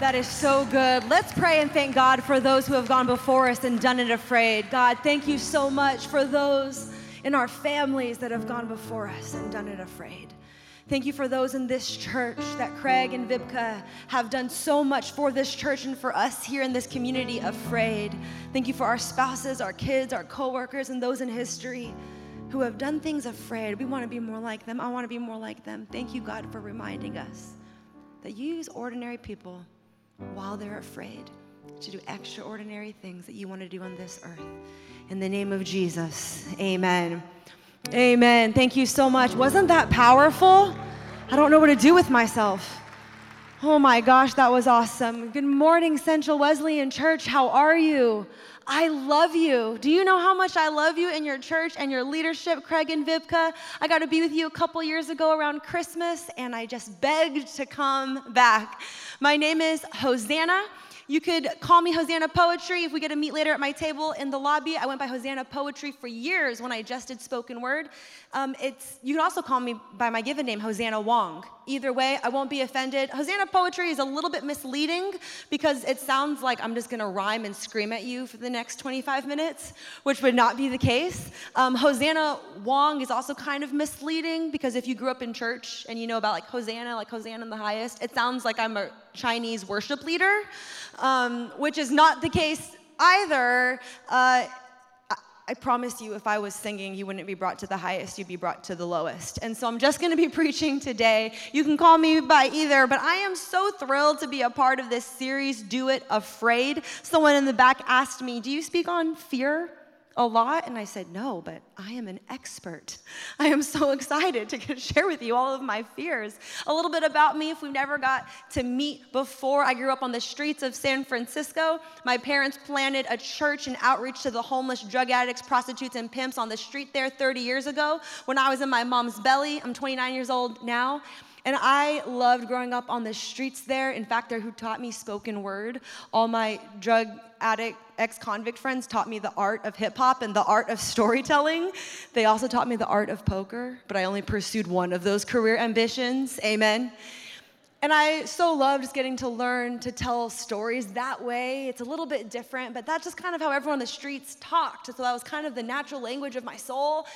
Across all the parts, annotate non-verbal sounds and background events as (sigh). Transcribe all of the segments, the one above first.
That is so good. Let's pray and thank God for those who have gone before us and done it afraid. God, thank you so much for those in our families that have gone before us and done it afraid. Thank you for those in this church that Craig and Vibka have done so much for this church and for us here in this community afraid. Thank you for our spouses, our kids, our coworkers, and those in history who have done things afraid. We want to be more like them. I want to be more like them. Thank you, God, for reminding us that you use ordinary people while they're afraid to do extraordinary things that you want to do on this earth. In the name of Jesus, amen. Amen. Thank you so much. Wasn't that powerful? I don't know what to do with myself. Oh my gosh, that was awesome. Good morning, Central Wesleyan Church. How are you? I love you. Do you know how much I love you and your church and your leadership, Craig and Vibka? I got to be with you a couple years ago around Christmas, and I just begged to come back. My name is Hosanna. You could call me Hosanna Poetry if we get to meet later at my table in the lobby. I went by Hosanna Poetry for years when I just did spoken word. Um, it's, you can also call me by my given name, Hosanna Wong. Either way, I won't be offended. Hosanna Poetry is a little bit misleading because it sounds like I'm just gonna rhyme and scream at you for the next 25 minutes, which would not be the case. Um, Hosanna Wong is also kind of misleading because if you grew up in church and you know about like Hosanna, like Hosanna in the highest, it sounds like I'm a Chinese worship leader, um, which is not the case either. Uh, I promise you, if I was singing, you wouldn't be brought to the highest, you'd be brought to the lowest. And so I'm just gonna be (laughs) preaching today. You can call me by either, but I am so thrilled to be a part of this series, Do It Afraid. Someone in the back asked me, Do you speak on fear? A lot? And I said, No, but I am an expert. (laughs) I am so excited to (laughs) share with you all of my fears. A little bit about me, if we've never got to meet before, I grew up on the streets of San Francisco. My parents planted a church and outreach to the homeless, drug addicts, prostitutes, and pimps on the street there 30 years ago when I was in my mom's belly. I'm 29 years old now. And I loved growing up on the streets there. In fact, they're who taught me spoken word. All my drug addict ex convict friends taught me the art of hip hop and the art of storytelling. They also taught me the art of poker, but I only pursued one of those career ambitions. Amen. And I so loved just getting to learn to tell stories that way. It's a little bit different, but that's just kind of how everyone on the streets talked. So that was kind of the natural language of my soul.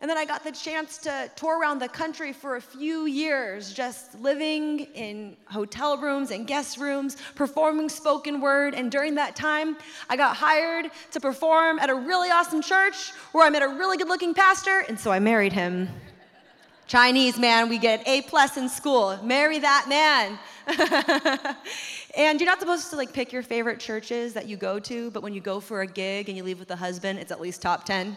And then I got the chance to tour around the country for a few years, just living in hotel rooms and guest rooms, performing spoken word. And during that time, I got hired to perform at a really awesome church where I met a really good looking pastor, and so I married him. Chinese man, we get A plus in school. Marry that man. (laughs) and you're not supposed to like pick your favorite churches that you go to, but when you go for a gig and you leave with a husband, it's at least top 10.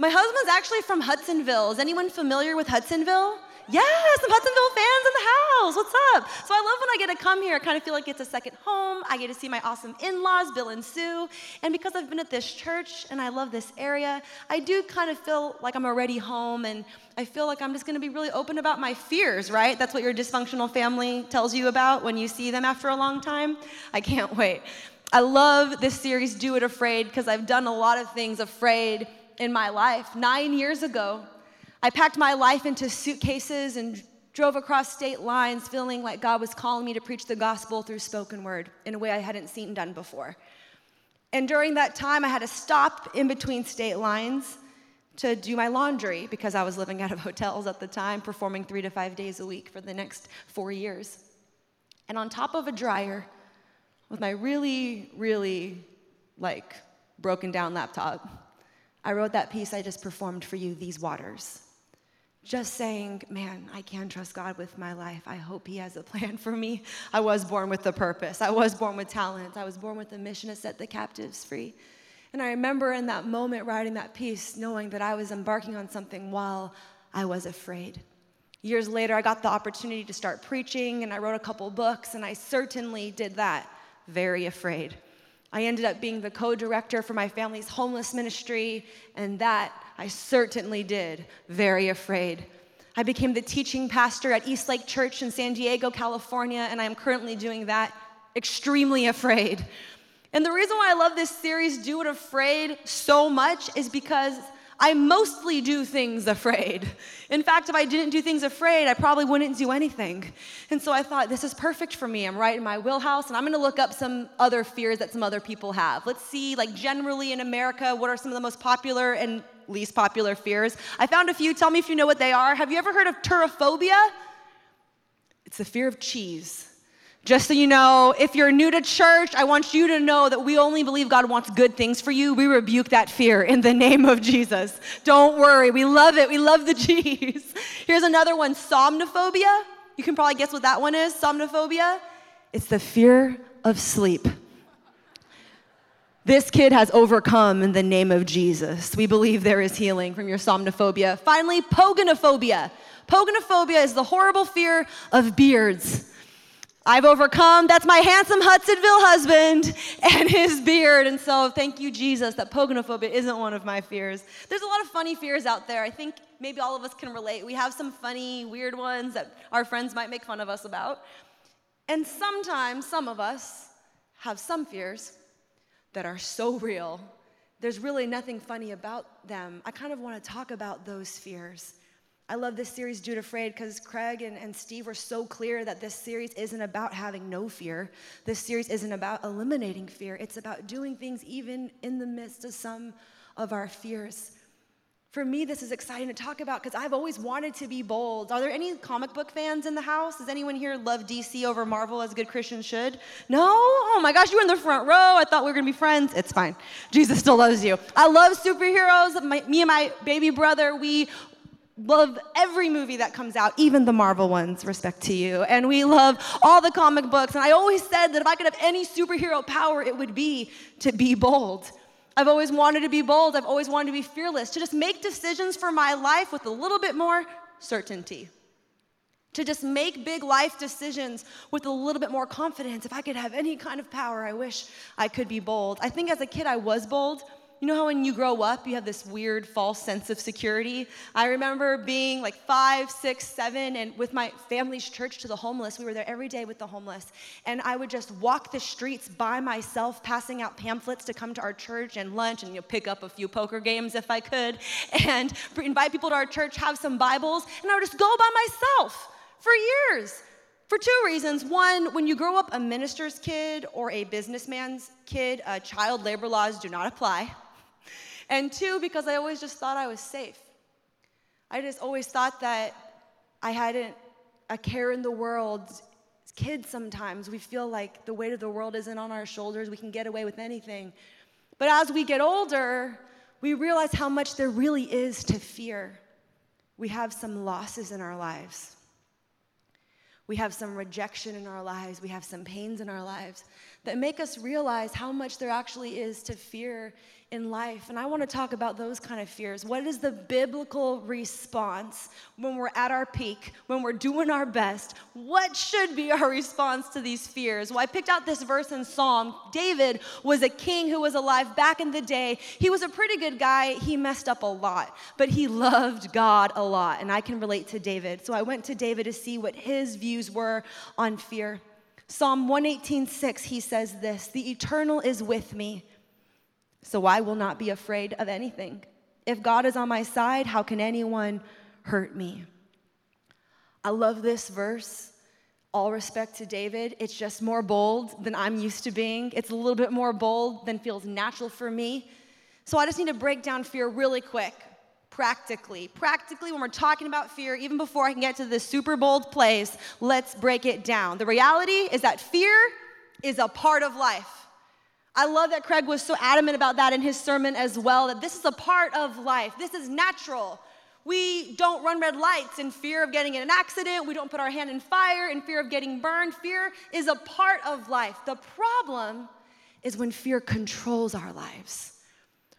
My husband's actually from Hudsonville. Is anyone familiar with Hudsonville? Yes, some Hudsonville fans in the house. What's up? So I love when I get to come here. I kind of feel like it's a second home. I get to see my awesome in laws, Bill and Sue. And because I've been at this church and I love this area, I do kind of feel like I'm already home. And I feel like I'm just going to be really open about my fears, right? That's what your dysfunctional family tells you about when you see them after a long time. I can't wait. I love this series, Do It Afraid, because I've done a lot of things afraid in my life. Nine years ago, I packed my life into suitcases and drove across state lines feeling like God was calling me to preach the gospel through spoken word in a way I hadn't seen done before. And during that time, I had to stop in between state lines to do my laundry because I was living out of (laughs) hotels at the time, performing three to five days a week for the next four years. And on top of a dryer, with my really, really like broken down laptop, I wrote that piece I just performed for you, These Waters. Just saying, man, I can trust God with my life. I hope He has a plan for me. I was born with a purpose. I was born with talent. I was born with a mission to set the captives free. And I remember in that moment writing that piece, knowing that I was embarking on something while I was afraid. Years later, I got the opportunity to start preaching, and I wrote a couple books, and I certainly did that very afraid. I ended up being the co director for my family's homeless ministry, and that I certainly did, very afraid. I became the teaching pastor at Eastlake Church in San Diego, California, and I am currently doing that extremely afraid. And the reason why I love this series, Do It Afraid, so much is because I mostly do things afraid. In fact, if I didn't do things afraid, I probably wouldn't do anything. And so I thought, this is perfect for me. I'm right in my wheelhouse, and I'm gonna look up some other fears that some other people have. Let's see, like, generally in America, what are some of the most popular and least popular fears? I found a few. Tell me if you know what they are. Have you ever heard of turophobia? It's the fear of cheese. Just so you know, if you're new to church, I want you to know that we only believe God wants good things for you. We rebuke that fear in the (laughs) name of Jesus. Don't worry, we love it. We love the (laughs) cheese. Here's another one somnophobia. You can probably guess what that one is somnophobia. It's the fear of sleep. This kid has overcome in the name of Jesus. We believe there is healing from your somnophobia. Finally, pogonophobia. Pogonophobia is the horrible fear of beards. I've overcome. That's my handsome Hudsonville husband (laughs) and his beard. And so, thank you, Jesus, that pogonophobia isn't one of my fears. There's a lot of funny fears out there. I think maybe all of us can relate. We have some funny, weird ones that our friends might make fun of us about. And sometimes, some of us have some fears that are so real, there's really nothing funny about them. I kind of want to talk about those fears. I love this series, Do It Afraid, because Craig and, and Steve were so clear that this series isn't about having no fear. This series isn't about eliminating fear. It's about doing things even in the midst of some of our fears. For me, this is exciting to talk about because I've always wanted to be bold. Are there any comic book fans in the house? Does anyone here love DC over Marvel as good Christians should? No? Oh my gosh, you are in the front row. I thought we were gonna be friends. It's fine. Jesus still loves you. I love superheroes. My, me and my baby brother, we love every movie that comes out, even the Marvel ones, respect to you. And we love all the comic books. And I always said that if I could have any superhero power, it would be to be bold. I've always wanted to be bold. I've always wanted to be fearless, to just make decisions for my life with a little bit more certainty. To just make big life decisions with a little bit more confidence. If I could have any kind of power, I wish I could be bold. I think as a kid, I was bold. You know how when you grow up, you have this weird false sense of security? I remember being like five, six, seven, and with my family's church to the homeless. We were there every day with the homeless. And I would just walk the streets by myself, passing out pamphlets to come to our church and lunch and you know, pick up a few poker games if I could, (laughs) and invite people to our church, have some Bibles, and I would just go by myself for years. For two reasons. One, when you grow up a minister's kid or a businessman's kid, uh, child labor laws do not apply. And two, because I always just thought I was safe. I just always thought that I hadn't a care in the world. Kids, sometimes we feel like the weight of the world isn't on our shoulders, we can get away with anything. But as we get older, we realize how much there really is to fear. We have some losses in our lives. We have some rejection in our lives. We have some pains in our lives that make us realize how much there actually is to fear in life. And I want to talk about those kind of fears. What is the biblical response when we're at our peak, when we're doing our best? What should be our response to these fears? Well, I picked out this verse in Psalm. David was a king who was alive back in the day. He was a pretty good guy. He messed up a lot, but he loved God a lot. And I can relate to David. So I went to David to see what his views were on fear. Psalm 118:6 he says this, "The eternal is with me." So I will not be afraid of anything. If God is on my side, how can anyone hurt me? I love this verse. All respect to David. It's just more bold than I'm used to being. It's a little bit more bold than feels natural for me. So I just need to break down fear really quick, practically. Practically, when we're talking about fear, even before I can get to this super bold place, let's break it down. The reality is that fear is a part of life. I love that Craig was so adamant about that in his sermon as well, that this is a part of life. This is natural. We don't run red lights in fear of getting in an accident. We don't put our hand in fire in fear of getting burned. Fear is a part of life. The problem is when fear controls our lives.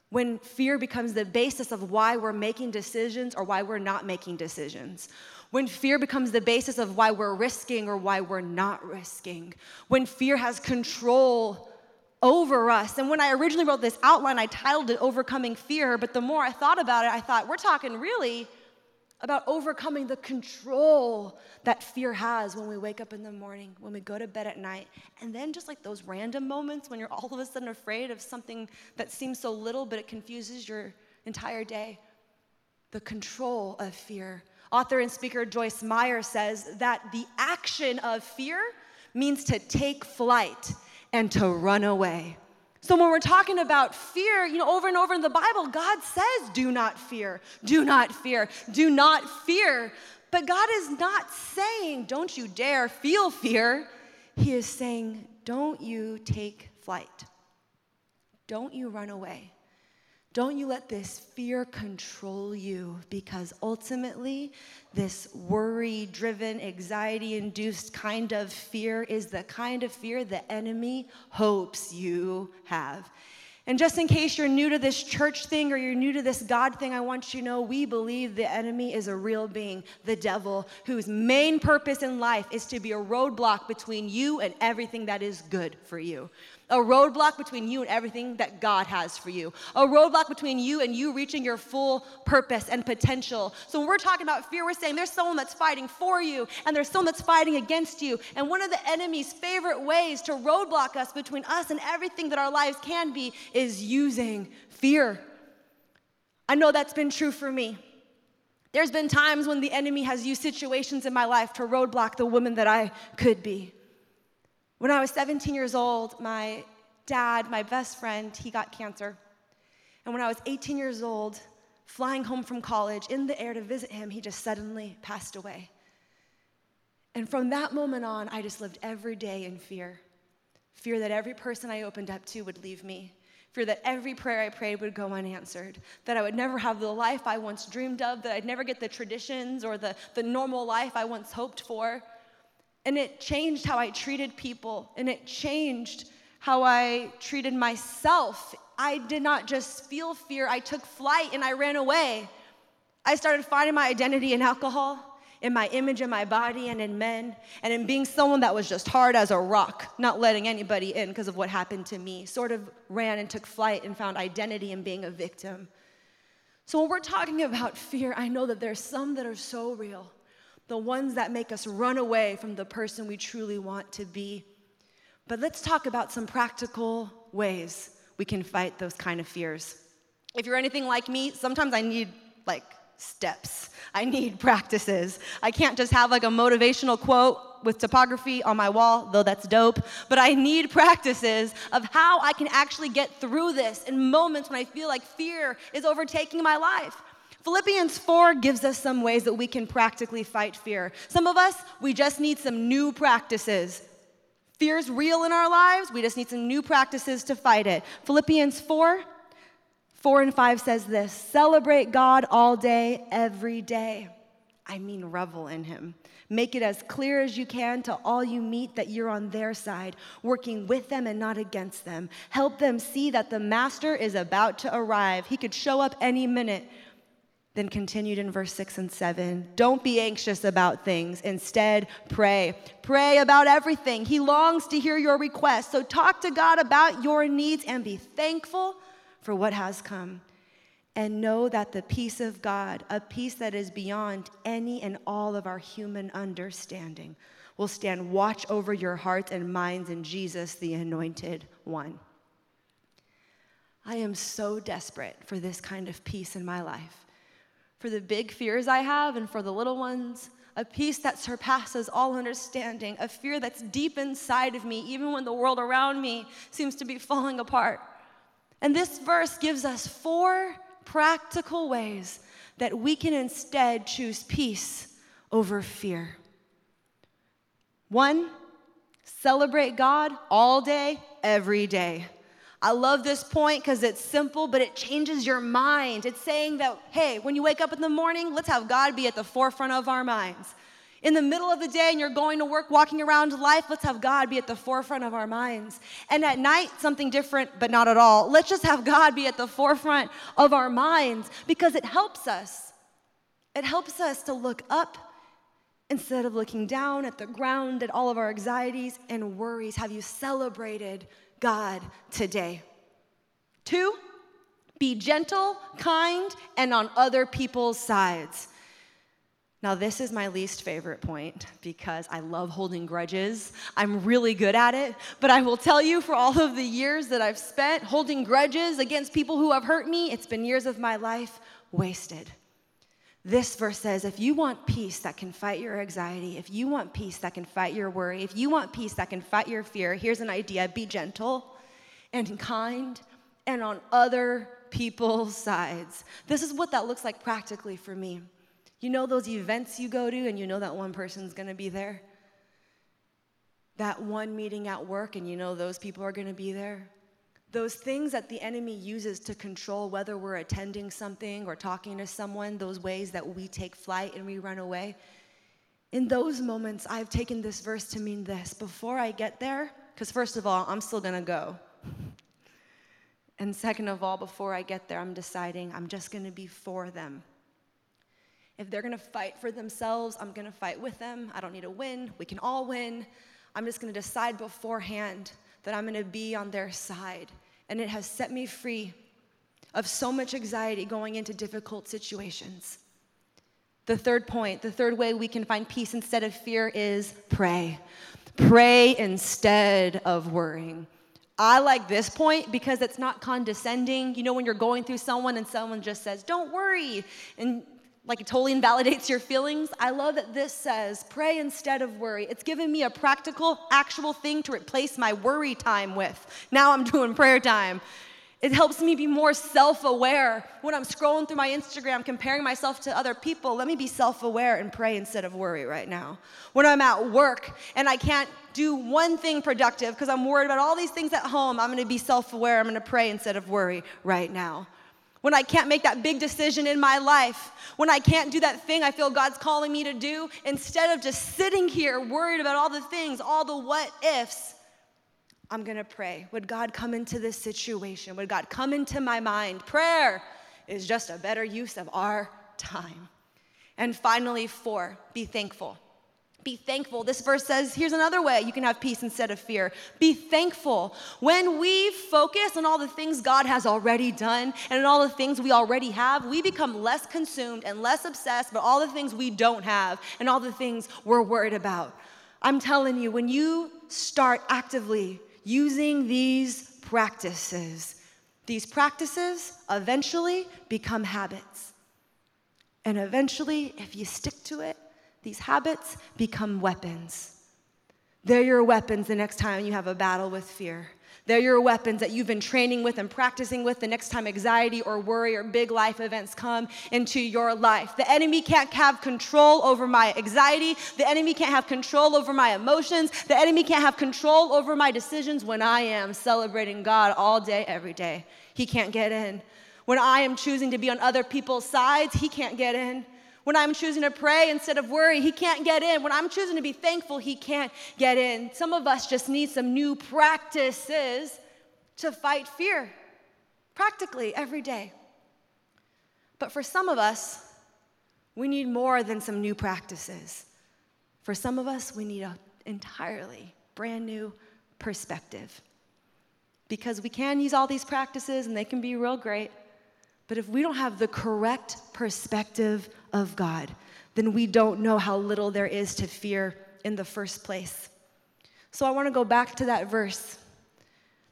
When fear becomes the basis of why we're making decisions or why we're not making decisions. When fear becomes the basis of why we're risking or why we're not risking. When fear has control over us. And when I originally wrote this outline, I titled it Overcoming Fear, but the more I thought about it, I thought, we're talking really about overcoming the control that fear has when we wake up in the morning, when we go to bed at night, and then just like those random moments when you're all of a sudden afraid of something that seems so little, but it confuses your entire day. the control of fear. Author and speaker Joyce Meyer says that the action of fear means to take flight and to run away. So when we're talking about fear, you know, over and over in the Bible, God says, do not fear, do not fear, do not fear. But God is not saying, don't you dare feel fear. He is saying, don't you take flight. Don't you run away. Don't you let this fear control you because ultimately, this worry driven, anxiety induced kind of fear is the kind of fear the enemy hopes you have. And just in case you're new to this church thing or you're new to this God thing, I want you to know we believe the enemy is a real being, the devil, whose main purpose in life is to be a roadblock between you and everything that is good for you a roadblock between you and everything that God has for you, a roadblock between you and you reaching your full purpose and potential. So when we're talking about fear, we're saying there's someone that's fighting for you and there's someone that's fighting against you. And one of the enemy's favorite ways to roadblock us between us and everything that our lives can be is using fear. I know that's been true for me. There's been times when the enemy has used situations in my life to roadblock the woman that I could be. When I was 17 years old, my dad, my best friend, he got cancer. And when I was 18 years old, flying home from college in the air to visit him, he just suddenly passed away. And from that moment on, I just lived every day in fear fear that every person I opened up to would leave me, fear that every prayer I prayed would go unanswered, that I would never have the life I once dreamed of, that I'd never get the traditions or the, the normal life I once hoped for. And it changed how I treated people, and it changed how I treated myself. I did not just feel fear, I took flight and I ran away. I started finding my identity in alcohol, in my image in my body, and in men, and in being someone that was just hard as a rock, not letting anybody in because of what happened to me. Sort of ran and took flight and found identity in being a victim. So when we're talking about fear, I know that there's some that are so real the ones that make us run away from the person we truly want to be. But let's talk about some practical ways we can fight those kind of fears. If you're anything like me, sometimes I need like steps. I need (laughs) practices. I can't just have like a motivational quote with typography on my wall, though that's dope, but I need (laughs) practices of how I can actually get through this in moments when I feel like fear is overtaking my life. Philippians 4 gives us some ways that we can practically fight fear. Some of us, we just need some new practices. Fear's real in our lives, we just need some new practices to fight it. Philippians 4 4 and 5 says this Celebrate God all day, every day. I mean, revel in Him. Make it as clear as you can to all you meet that you're on their side, working with them and not against them. Help them see that the Master is about to arrive. He could show up any minute. Then continued in verse 6 and 7 Don't be anxious about things. Instead, pray. Pray about everything. He longs to hear your requests. So talk to God about your needs and be thankful for what has come. And know that the peace of God, a peace that is beyond any and all of our human understanding, will stand watch over your hearts and minds in Jesus, the anointed one. I am so desperate for this kind of peace in my life for the big fears I have and for the little ones, a peace that surpasses all understanding, a fear that's deep inside of me, even when the world around me seems to be (laughs) falling apart. And this verse gives us four practical ways that we can instead choose peace over fear. One, celebrate God all day, every day. I love this point because it's simple, but it changes your mind. It's saying that, hey, when you wake up in the morning, let's have God be at the forefront of our minds. In the middle of the day and you're going to work, walking around life, let's have God be at the forefront of our minds. And at night, something different, but not at all. Let's just have God be at the forefront of our minds because it helps us. It helps us to look up instead of looking down at the ground at all of our anxieties and worries. Have you celebrated God today. Two, be gentle, kind, and on other people's sides. Now, this is my least favorite point because I love holding grudges. I'm really good at it, but I will tell you for all of the years that I've spent holding grudges against people who have hurt me, it's been years of my life wasted. This verse says if you want peace that can fight your anxiety, if you want peace that can fight your worry, if you want peace that can fight your fear, here's an idea be gentle and kind and on other people's sides. This is what that looks like practically for me. You know those events you go to and you know that one person's gonna be there? That one meeting at work and you know those people are gonna be there? Those things that the enemy uses to control whether we're attending something or talking to someone, those ways that we take flight and we run away. In those moments, I've taken this verse to mean this before I get there, because first of all, I'm still gonna go. And second of all, before I get there, I'm deciding I'm just gonna be for them. If they're gonna fight for themselves, I'm gonna fight with them. I don't need to win, we can all win. I'm just gonna decide beforehand that I'm gonna be on their side. And it has set me free of so much anxiety going into difficult situations. The third point, the third way we can find peace instead of fear is pray. Pray instead of worrying. I like this point because it's not condescending. You know, when you're going through someone and someone just says, Don't worry, and like it totally invalidates your feelings. I love that this says, Pray instead of worry. It's given me a practical, actual thing to replace my worry time with. Now I'm (laughs) doing prayer time. It helps me be more self aware when I'm scrolling through my Instagram, comparing myself to other people. Let me be self aware and pray instead of worry right now. When I'm at work and I can't do one thing productive because I'm worried about all these things at home, I'm gonna be self aware. I'm gonna pray instead of worry right now. When I can't make that big decision in my life, when I can't do that thing I feel God's calling me to do, instead of just sitting here worried about all the things, all the what ifs, I'm gonna pray. Would God come into this situation? Would God come into my mind? Prayer is just a better use of our time. And finally, four, be thankful. Be thankful. This verse says, here's another way you can have peace instead of fear. Be thankful. When we focus on all the things God has already done and on all the things we already have, we become less consumed and less obsessed about all the things we don't have and all the things we're worried about. I'm telling you, when you start actively using these practices, these practices eventually become habits. And eventually, if you stick to it, these habits become weapons. They're your weapons the next time you have a battle with fear. They're your weapons that you've been training with and practicing with the next time anxiety or worry or big life events come into your life. The enemy can't have control over my anxiety. The enemy can't have control over my emotions. The enemy can't have control over my decisions when I am celebrating God all day, every day. He can't get in. When I am choosing to be on other people's sides, he can't get in. When I'm choosing to pray instead of worry, he can't get in. When I'm choosing to be thankful, he can't get in. Some of us just need some new practices to fight fear, practically every day. But for some of us, we need more than some new practices. For some of us, we need an entirely brand new perspective. Because we can use all these practices and they can be real great, but if we don't have the correct perspective of God, then we don't know how little there is to fear in the first place. So I want to go back to that verse.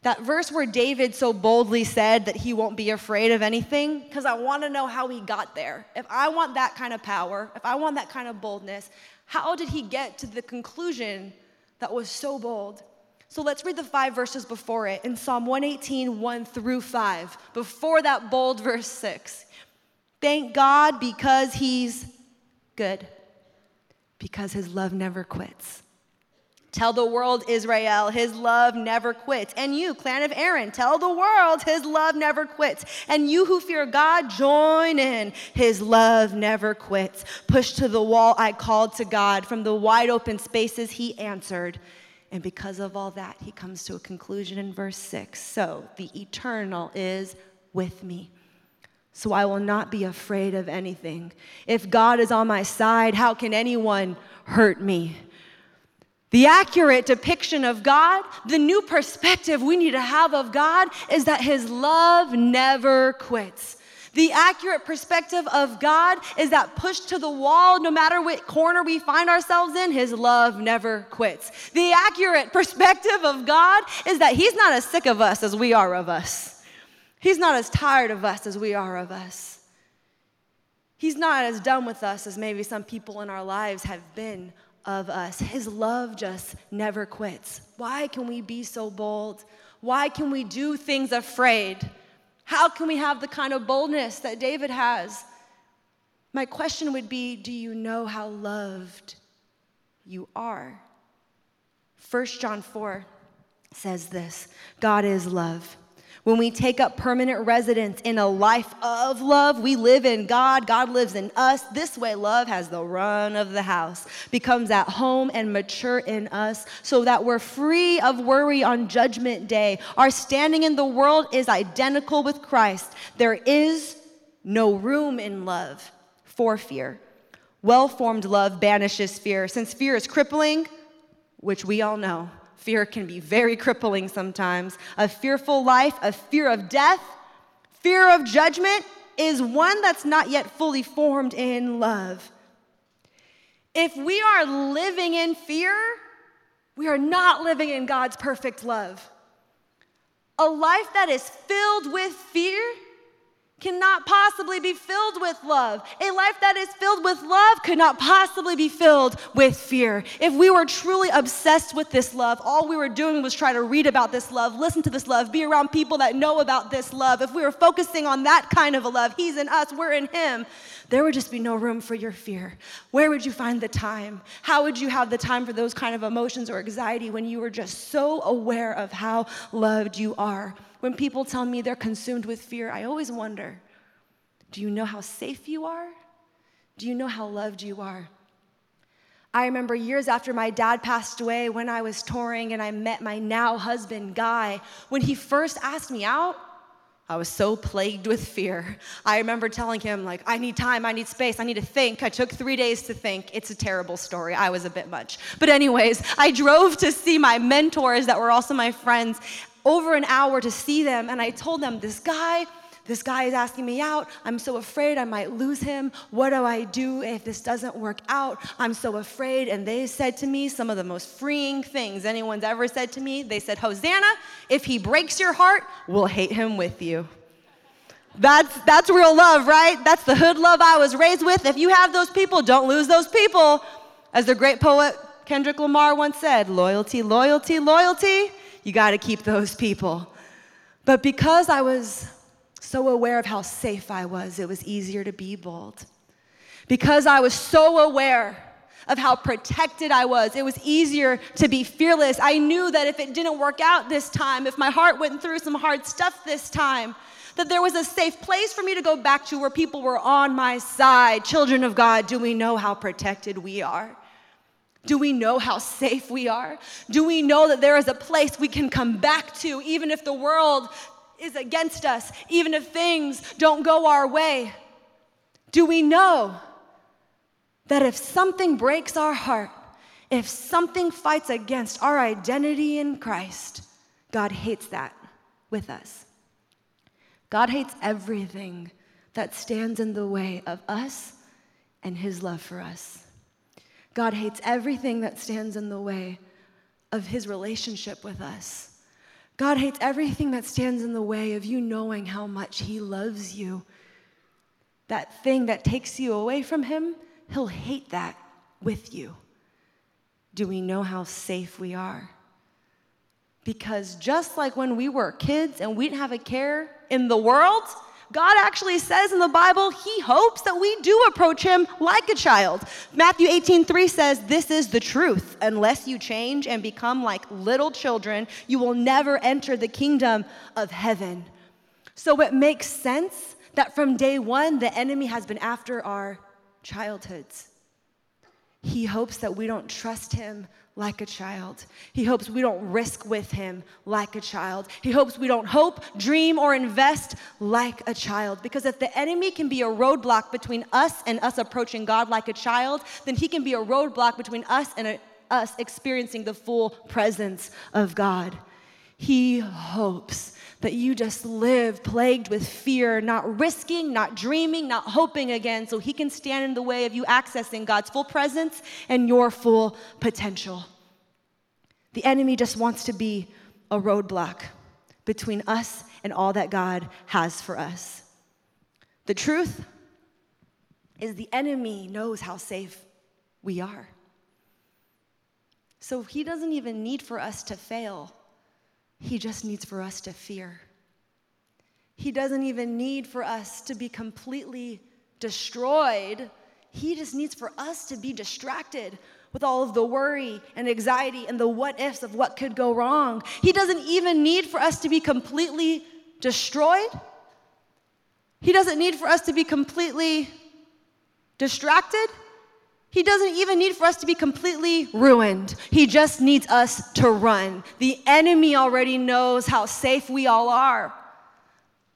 That verse where David so boldly said that he won't be afraid of anything, because I want to know how he got there. If I want that kind of power, if I want that kind of boldness, how did he get to the conclusion that was so bold? So let's read the five verses before it in Psalm 118, 1 through 5. Before that bold verse 6. Thank God because He's good, because His love never quits. Tell the world, Israel, his love never quits. And you, clan of Aaron, tell the world his love never quits. And you who fear God, join in. His love never quits. Push to the wall, I called to God. From the wide open spaces, he answered. And because of all that, he comes to a conclusion in verse 6. So the eternal is with me. So I will not be afraid of anything. If God is on my side, how can anyone hurt me? The accurate depiction of God, the new perspective we need to have of God is that his love never quits. The accurate perspective of God is that push to the wall, no matter what corner we find ourselves in, His love never quits. The accurate (laughs) perspective of God is that He's not as sick of us as we are of us, He's not as tired of us as we are of us. He's not as done with us as maybe some people in our lives have been of us. His love just never quits. Why can we be so bold? Why can we do things afraid? How can we have the kind of boldness that David has? My question would be Do you know how loved you are? 1 John 4 says this God is love. When we take up permanent residence in a life of love, we live in God, God lives in us. This way, love has the run of the house, becomes at home and mature in us so that we're free of worry on judgment day. Our standing in the world is identical with Christ. There is no room in love for fear. Well formed love banishes fear. Since fear is crippling, which we all know, Fear can be very crippling sometimes. A fearful life, a fear of death, fear of judgment is one that's not yet fully formed in love. If we are living in fear, we are not living in God's perfect love. A life that is filled with fear cannot possibly be filled with love. A life that is filled with love could not possibly be filled with fear. If we were truly obsessed with this love, all we were doing was try to read about this love, listen to this love, be around people that know about this love. If we were focusing on that kind of a love, He's in us, we're in Him, there would just be no room for your fear. Where would you find the time? How would you have the time for those kind of emotions or anxiety when you were just so aware of how loved you are? When people tell me they're consumed with fear, I always wonder do you know how safe you are? Do you know how loved you are? I remember years after my dad passed away when I was touring and I met my now husband, Guy. When he first asked me out, I was so plagued with fear. I remember telling him, like, I need time, I need space, I need to think. I took three days to think. It's a terrible story. I was a bit much. But, anyways, I drove to see my mentors that were also my friends over an hour to see them. And I told them, This guy, this guy is asking me out. I'm so afraid I might lose him. What do I do if this doesn't work out? I'm so afraid. And they said to me some of the most freeing things anyone's ever said to me. They said, Hosanna, if he breaks your heart, we'll hate him with you. That's, that's real love, right? That's the hood love I was raised with. If you have those people, don't lose those people. As the great poet Kendrick Lamar once said, loyalty, loyalty, loyalty you got to keep those people. But because I was so aware of how safe I was, it was easier to be bold. Because I was so aware of how protected I was, it was easier to be fearless. I knew that if it didn't work out this time, if my heart went through some hard stuff this time, that there was a safe place for me to go back to where people were on my side. Children of God, do we know how protected we are? Do we know how safe we are? Do we know that there is a place we can come back to even if the world is against us, even if things don't go our way? Do we know that if something breaks our heart, if something fights against our identity in Christ, God hates that with us? God hates everything that stands in the way of us and His love for us. God hates everything that stands in the way of his relationship with us. God hates everything that stands in the way of you knowing how much he loves you. That thing that takes you away from him, he'll hate that with you. Do we know how safe we are? Because just like when we were kids and we didn't have a care in the world, God actually says in the Bible, He hopes that we do approach Him like a child. Matthew 18, 3 says, This is the truth. Unless you change and become like little children, you will never enter the kingdom of heaven. So it makes sense that from day one, the enemy has been after our childhoods. He hopes that we don't trust Him like a child. He hopes we don't risk with him like a child. He hopes we don't hope, dream, or invest like a child. Because if the enemy can be a roadblock between us and us approaching God like a child, then he can be a roadblock between us and a, us experiencing the full presence of God. He hopes that you just live plagued with fear, not risking, not dreaming, not hoping again, so He can stand in the way of you accessing God's full presence and your full potential. The enemy just wants to be a roadblock between us and all that God has for us. The truth is the enemy knows how safe we are. So he doesn't even need for us to fail, he just needs for us to fear. He doesn't even need for us to be completely destroyed. He just needs for us to be distracted with all of the worry and anxiety and the what ifs of what could go wrong. He doesn't even need for us to be completely destroyed. He doesn't need for us to be completely distracted. He doesn't even need for us to be completely ruined. He just needs us to run. The enemy already knows how safe we all are.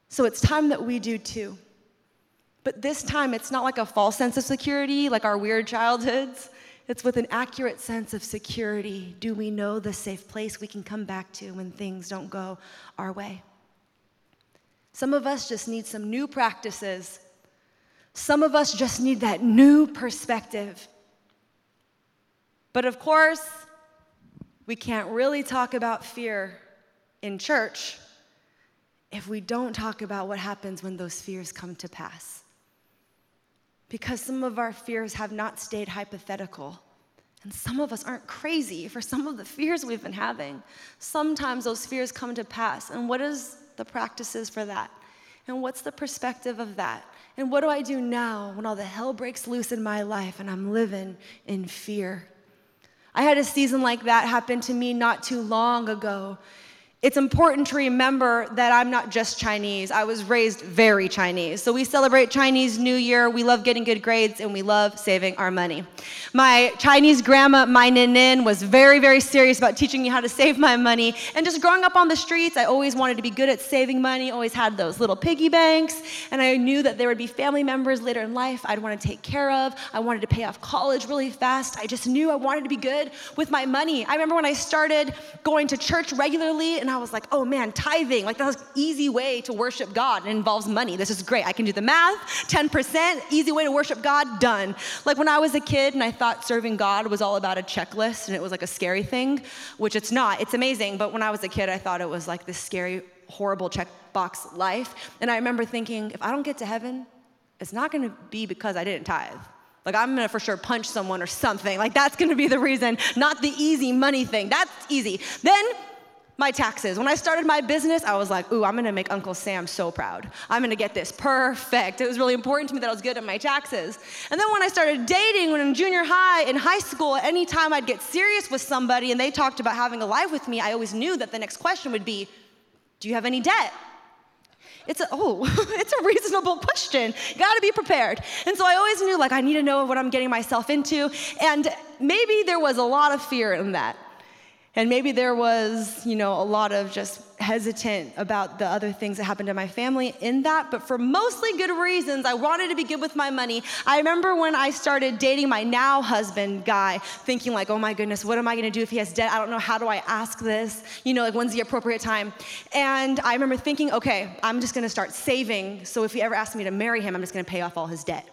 So it's time that we do too. But this time, it's not like a false sense of security, like our weird childhoods. It's with an accurate sense of security. Do we know the safe place we can come back to when things don't go our way? Some of us just need some new practices. Some of us just need that new perspective. But of course, we can't really talk about fear in church if we don't talk about what happens when those fears come to pass. Because some of our fears have not stayed hypothetical. And some of us aren't crazy for some of the fears we've been having. Sometimes those fears come to pass. And what is the practices for that? And what's the perspective of that? And what do I do now when all the hell breaks loose in my life and I'm living in fear? I had a season like that happen to me not too long ago. It's important to remember that I'm not just Chinese. I was raised very Chinese. So we celebrate Chinese New Year, we love getting good grades, and we love saving our money. My Chinese grandma, my Nin, Nin, was very, very serious about teaching me how to save my money. And just growing up on the streets, I always wanted to be good at saving money, always had those little piggy banks. And I knew that there would be family members later in life I'd want to take care of. I wanted to pay off college really fast. I just knew I wanted to be good with my money. I remember when I started going to church regularly and I was like, oh man, tithing, like that's an easy way to worship God. It involves money. This is great. I can do the math, 10%, easy way to worship God, done. Like when I was a kid and I thought serving God was all about a checklist and it was like a scary thing, which it's not. It's amazing. But when I was a kid, I thought it was like this scary, horrible checkbox life. And I remember thinking, if I don't get to heaven, it's not gonna be because I didn't tithe. Like, I'm gonna for sure punch someone or something. Like, that's gonna be the reason, not the easy money thing. That's easy. Then my taxes. When I started my business, I was like, ooh, I'm gonna make Uncle Sam so proud. I'm gonna get this perfect. It was really important to me that I was good at my taxes. And then when I started dating, when in junior high, in high school, anytime I'd get serious with somebody and they talked about having a life with me, I always knew that the next question would be, do you have any debt? It's a, oh, (laughs) it's a reasonable question. Got to be prepared. And so I always knew like I need to know what I'm getting myself into. And maybe there was a lot of fear in that. And maybe there was, you know, a lot of just hesitant about the other things that happened to my family in that, but for mostly good reasons. I wanted to be good with my money. I remember when I started dating my now husband guy, thinking like, oh my goodness, what am I gonna do if he has debt? I don't know, how do I ask this? You know, like when's the appropriate time? And I remember thinking, okay, I'm just gonna start saving, so if he ever asks me to marry him, I'm just gonna pay off all his debt.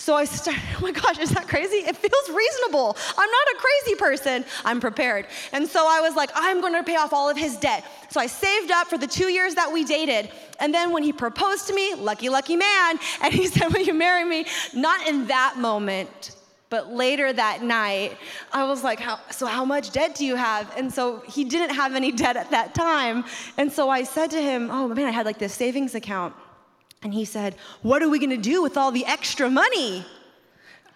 So I started, (laughs) oh my gosh, is that crazy? It feels reasonable. I'm not a crazy person. I'm prepared. And so I was like, I'm going to pay off all of his debt. So I saved up for the two years that we dated. And then when he proposed to me, lucky, lucky man, (laughs) and he said, Will you marry me? Not in that moment. But later that night, I was like, how, So, how much debt do you have? And so he didn't have any debt at that time. And so I said to him, Oh man, I had like this savings account. And he said, What are we gonna do with all the extra money?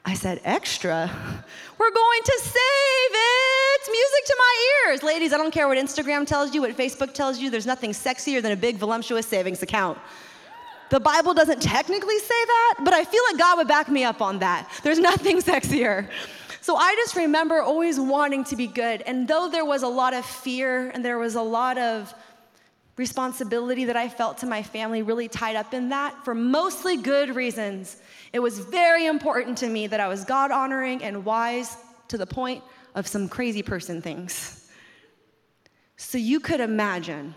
I said, Extra? (laughs) We're going to save it! Music to my ears. Ladies, I don't care what Instagram tells you, what Facebook tells you, there's nothing sexier than a big, voluptuous savings account. The Bible doesn't technically say that, but I feel like God would back me up on that. There's (laughs) nothing sexier. So I just remember always wanting to be good. And though there was a lot of fear and there was a lot of responsibility that I felt to my family really tied up in that for mostly good reasons. It was very important to me that I was God honoring and wise to the point of some crazy person things. So you could imagine.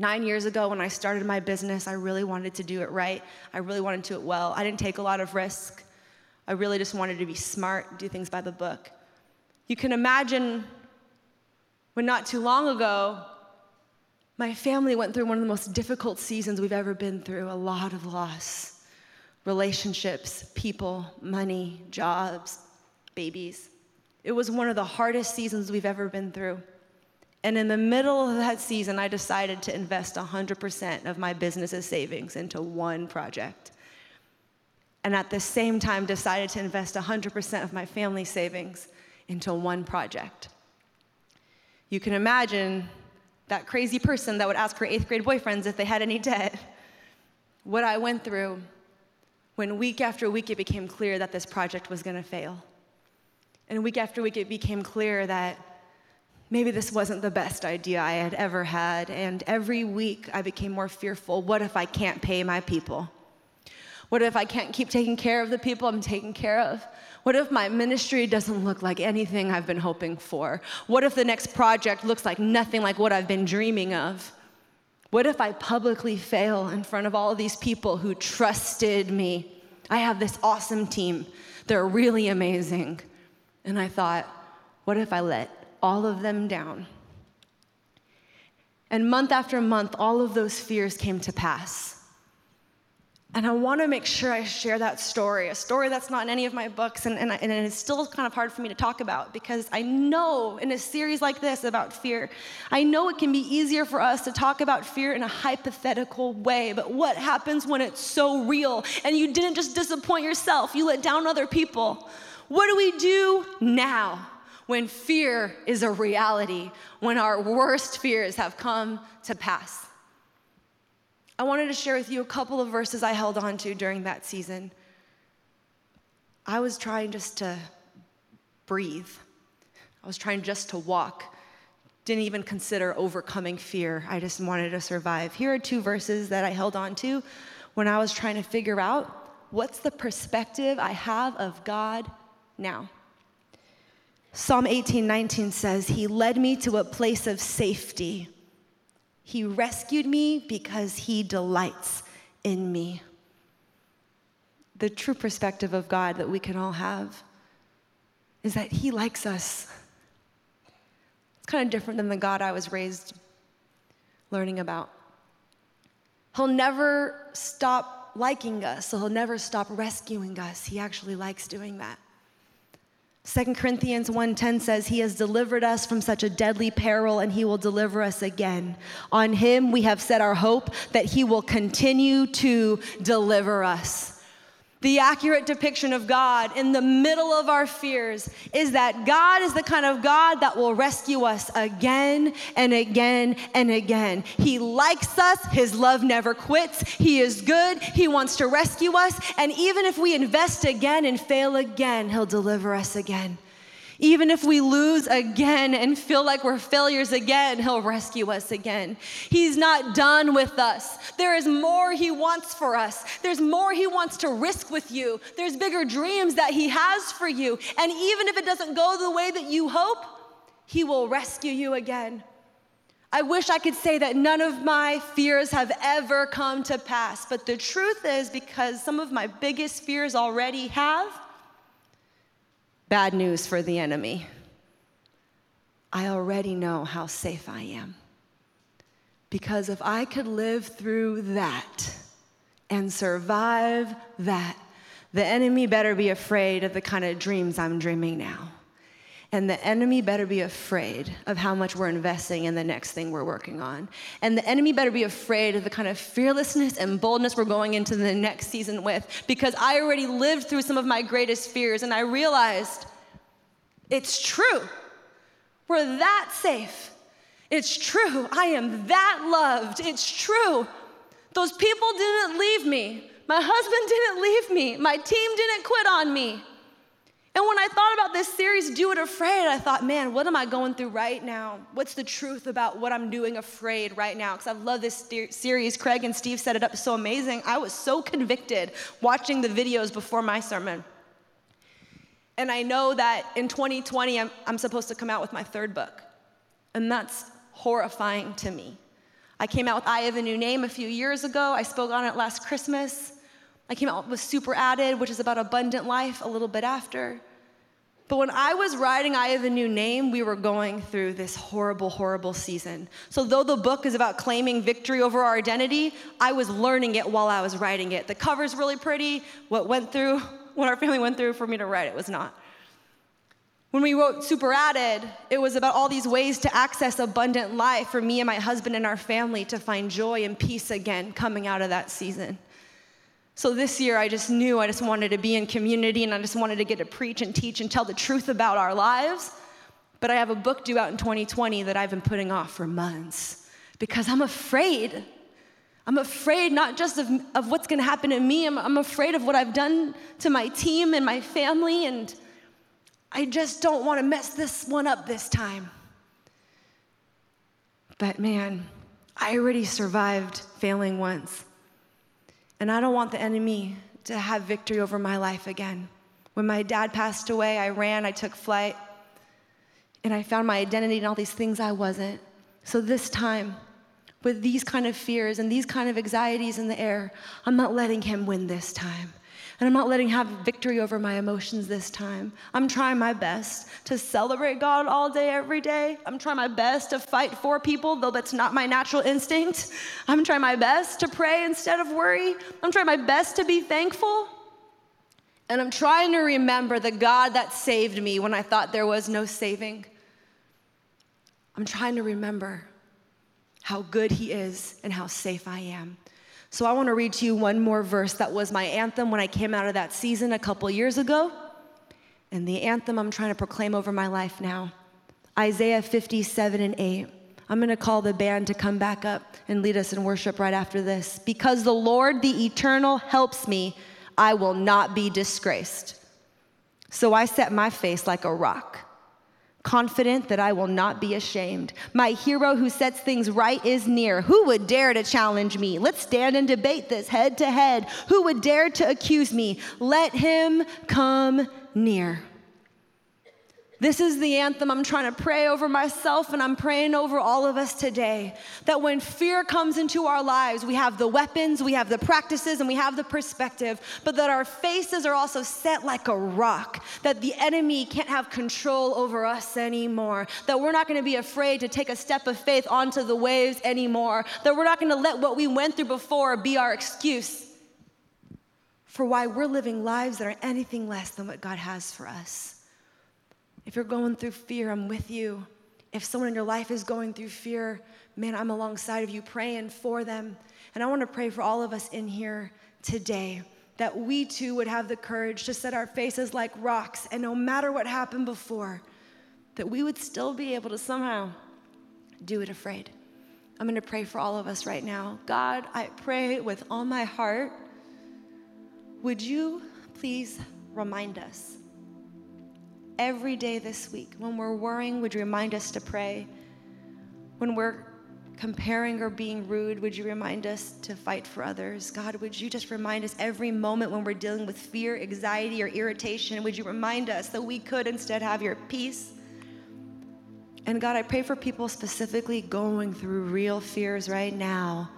Nine years ago, when I started my business, I really wanted to do it right. I really wanted to do it well. I didn't take a lot of risk. I really just wanted to be smart, do things by the book. You can imagine when not too long ago, my family went through one of the most difficult seasons we've ever been through, a lot of loss. relationships, people, money, jobs, babies. It was one of the hardest seasons we've ever been through. And in the middle of that season, I decided to invest 100% of my business's savings into one project. And at the same time, decided to invest 100% of my family savings into one project. You can imagine that crazy person that would ask her eighth grade boyfriends if they had any debt. What I went through when week after week it became clear that this project was gonna fail. And week after week it became clear that maybe this wasn't the best idea I had ever had. And every week I became more fearful what if I can't pay my people? What if I can't keep taking care of the people I'm taking care of? What if my ministry doesn't look like anything I've been hoping for? What if the next project looks like nothing like what I've been dreaming of? What if I publicly fail in front of all of these people who trusted me? I have this awesome team. They're really amazing. And I thought, what if I let all of them down? And month after month, all of those fears came to pass. And I want to make sure I share that story, a story that's not in any of my books, and, and, and, it's still kind of hard for me to talk about because I know in a series like this about fear, I know it can be easier for us to talk about fear in a hypothetical way. But what happens when it's so real and you didn't just disappoint yourself, you let down other people? What do we do now when fear is a reality, when our worst fears have come to pass? I wanted to share with you a couple of verses I held on to during that season. I was trying just to breathe, I was trying just to walk. Didn't even consider overcoming fear. I just wanted to survive. Here are two verses that I held on to when I was trying to figure out what's the perspective I have of God now. Psalm 18 19 says, He led me to a place of safety he rescued me because he delights in me. The true perspective of God that we can all have is that he likes us. It's kind of different than the God I was raised learning about. He'll never stop liking us, so he'll never stop rescuing us. He actually likes doing that. 2 Corinthians 1:10 says he has delivered us from such a deadly peril and he will deliver us again. On him we have set our hope that he will continue to deliver us. The accurate depiction of God in the middle of our fears is that God is the kind of God that will rescue us again and again and again. He likes us, His love never quits. He is good, He wants to rescue us, and even if we invest again and fail again, He'll deliver us again. Even if we lose again and feel like we're failures again, He'll rescue us again. He's not done with us. There is more He wants for us. There's more He wants to risk with you. There's bigger dreams that He has for you. And even if it doesn't go the way that you hope, He will rescue you again. I wish I could say that none of my fears have ever come to pass, but the truth is, because some of my biggest fears already have, Bad news for the enemy. I already know how safe I am. Because if I could live through that and survive that, the enemy better be afraid of the kind of dreams I'm dreaming now. And the enemy better be afraid of how much we're investing in the next thing we're working on. And the enemy better be afraid of the kind of fearlessness and boldness we're going into the next season with. Because I already lived through some of my greatest fears and I realized it's true. We're that safe. It's true. I am that loved. It's true. Those people didn't leave me. My husband didn't leave me. My team didn't quit on me. And when I thought about this series, Do It Afraid, I thought, man, what am I going through right now? What's the truth about what I'm doing afraid right now? Because I love this series. Craig and Steve set it up so amazing. I was so convicted watching the videos before my sermon. And I know that in 2020, I'm, I'm supposed to come out with my third book. And that's horrifying to me. I came out with I Have a New Name a few years ago. I spoke on it last Christmas. I came out with Super Added, which is about abundant life, a little bit after. But when I was writing I Have a New Name, we were going through this horrible, horrible season. So, though the book is about claiming victory over our identity, I was learning it while I was writing it. The cover's really pretty. What went through, (laughs) what our family went through for me to write it was not. When we wrote Super Added, it was about all these ways to access abundant life for me and my husband and our family to find joy and peace again coming out of that season. So this year, I just knew I just wanted to be in community and I just wanted to get to preach and teach and tell the truth about our lives. But I have a book due out in 2020 that I've been putting off for months because I'm afraid. I'm afraid not just of, of what's gonna happen to me, I'm, I'm afraid of what I've done to my team and my family and I just don't want to mess this one up this time. But man, I already survived failing once. And I don't want the enemy to have victory over my life again. When my dad passed away, I ran, I took flight, and I found my identity in all these things I wasn't. So this time, with these kind of fears and these kind of anxieties in the air, I'm not letting him win this time. And I'm not letting have victory over my emotions this time. I'm trying my best to celebrate God all day, every day. I'm trying my best to fight for people, though that's not my natural instinct. I'm trying my best to pray instead of worry. I'm trying my best to be thankful. And I'm trying to remember the God that saved me when I thought there was no saving. I'm trying to remember how good He is and how safe I am. So I want to read to you one more verse that was my anthem when I came out of that season a couple years ago. And the anthem I'm trying to proclaim over my life now Isaiah 57 and 8. I'm going to call the band to come back up and lead us in worship right after this. Because the Lord, the eternal, helps me, I will not be disgraced. So I set my face like a rock confident that I will not be ashamed. My hero who sets things right is near. Who would dare to challenge me? Let's stand and debate this head to head. Who would dare to accuse me? Let him come near. This is the anthem I'm trying to pray over myself, and I'm praying over all of us today. That when fear comes into our lives, we have the weapons, we have the practices, and we have the perspective, but that our faces are also set like a rock, that the enemy can't have control over us anymore, that we're not gonna be afraid to take a step of faith onto the waves anymore, that we're not gonna let what we went through before be our excuse for why we're living lives that are anything less than what God has for us. If you're going through fear, I'm with you. If someone in your life is going through fear, man, I'm alongside of you praying for them. And I want to pray for all of us in here today that we too would have the courage to set our faces like rocks, and no matter what happened before, that we would still be able to somehow do it afraid. I'm going to pray for all of us right now. God, I pray with all my heart, would you please remind us every day this week. When we're worrying, would you remind us to pray? When we're comparing or being rude, would you remind us to fight for others? God, would you just remind us every moment when we're dealing with fear, anxiety, or irritation, would you remind us that we could instead have your peace? And God, I pray for people specifically going through real fears right now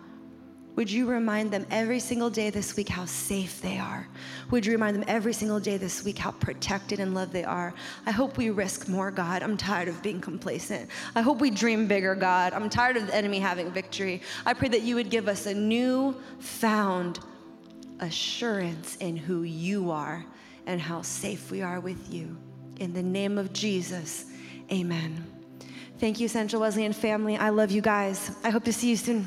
would you remind them every single day this week how safe they are? Would you remind them every single day this week how protected and loved they are? I hope we risk more, God. I'm tired of being complacent. I hope we dream bigger, God. I'm tired of the enemy having victory. I pray that you would give us a new found assurance in who you are and how safe we are with you. In the name of Jesus, amen. Thank you, Central Wesleyan family. I love you guys. I hope to see you soon.